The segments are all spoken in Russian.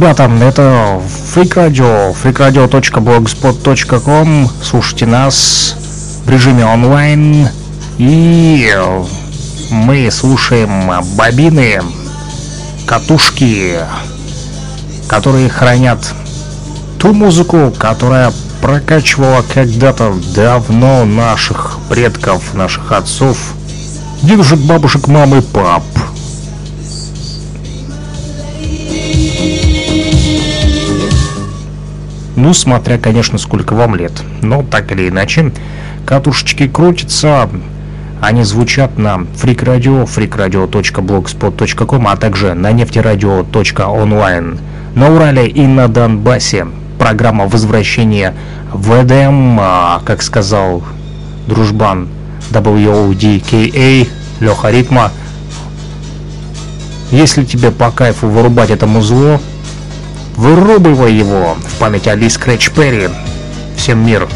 ребята, это Freak Radio, freakradio.blogspot.com. Слушайте нас в режиме онлайн. И мы слушаем бобины, катушки, которые хранят ту музыку, которая прокачивала когда-то давно наших предков, наших отцов, дедушек, бабушек, мам и пап. Ну, смотря, конечно, сколько вам лет. Но так или иначе, катушечки крутятся, они звучат на Radio, freakradio.blogspot.com, а также на нефтерадио.онлайн. На Урале и на Донбассе программа возвращения в ЭДМ, а, как сказал дружбан WODKA, Леха Ритма. Если тебе по кайфу вырубать это музло, Вырубывай его в память о Ли Скретч Перри. Всем мир!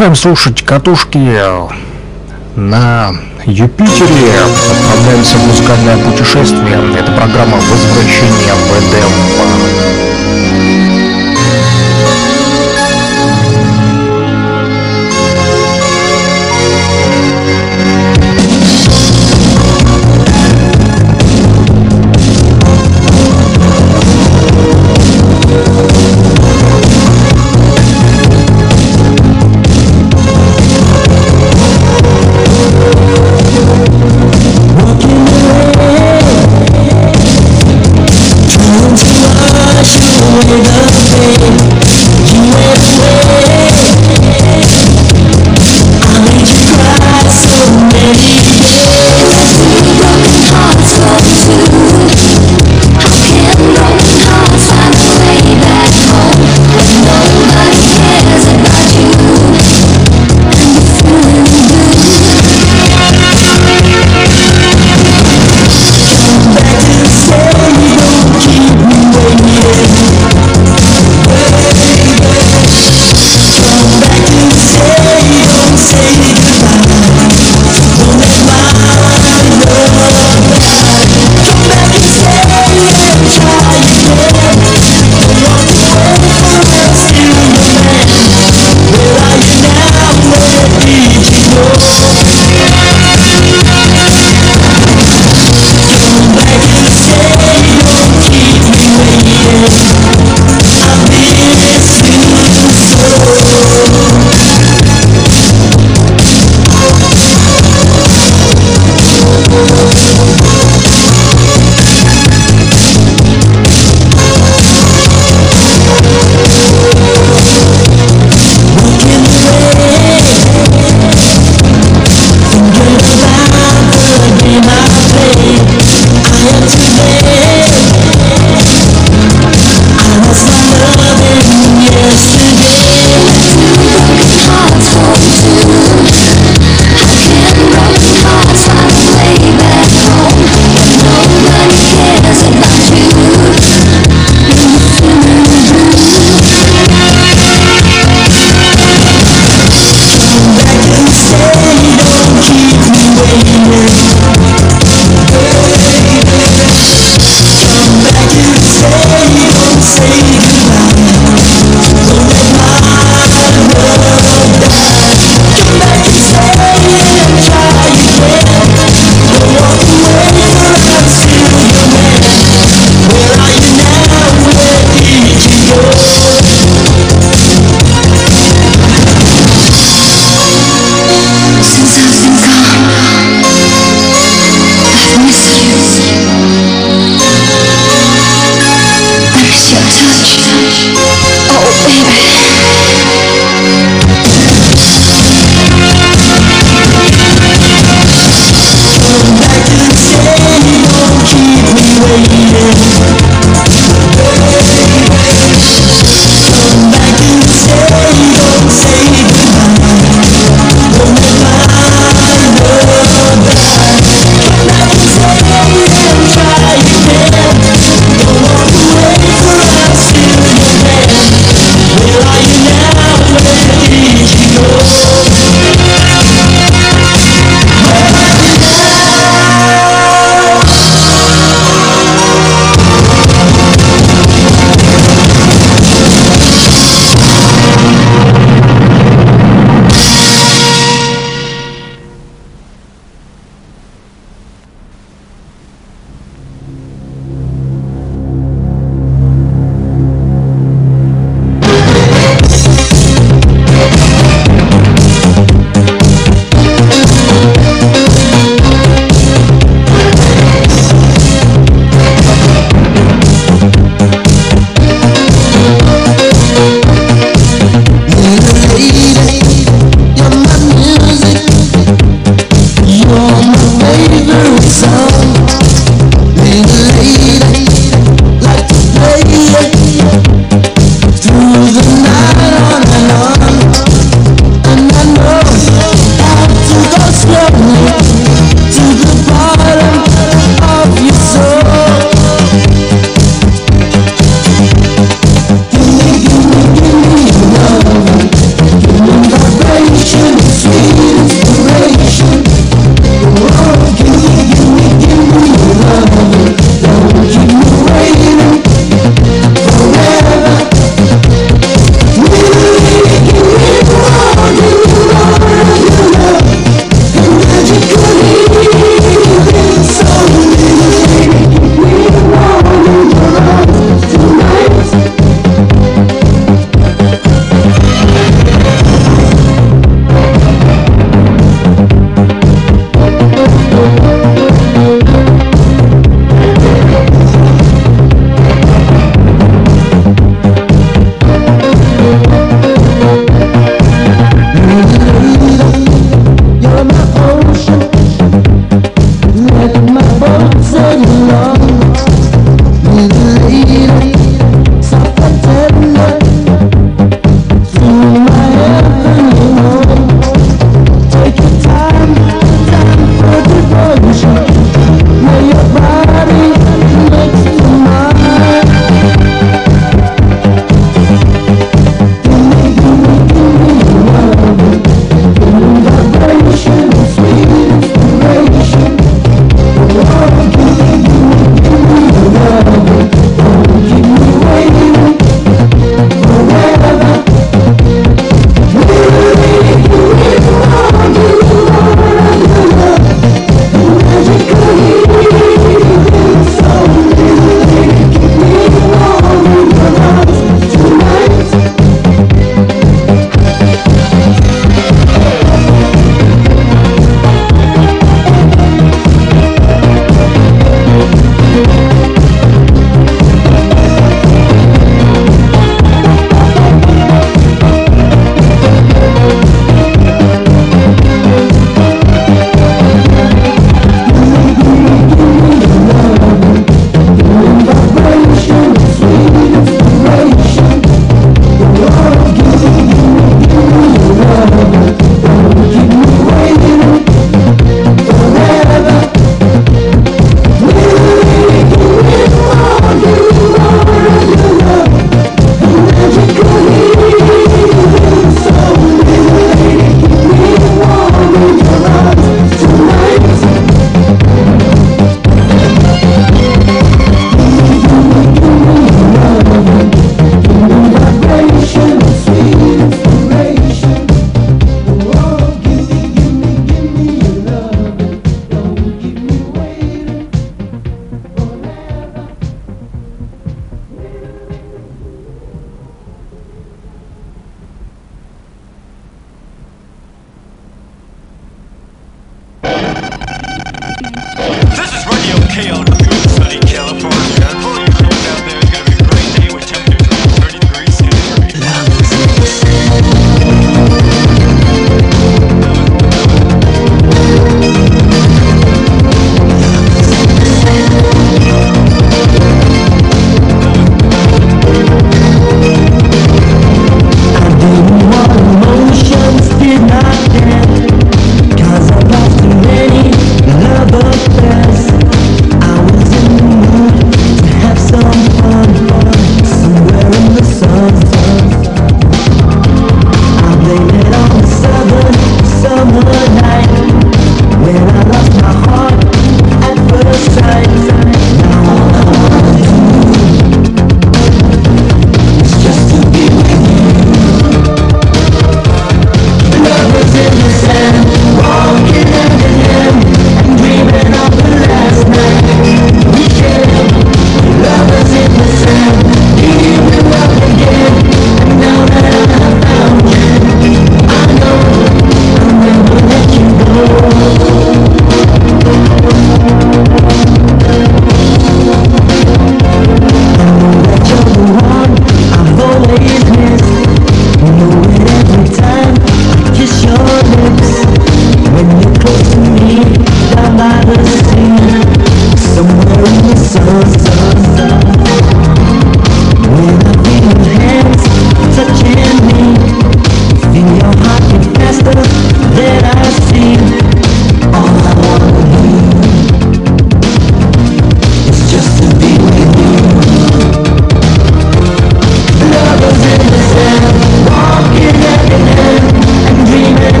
Продолжаем слушать катушки на Юпитере. Отправляемся в музыкальное путешествие. Это программа «Возвращение в Эдем».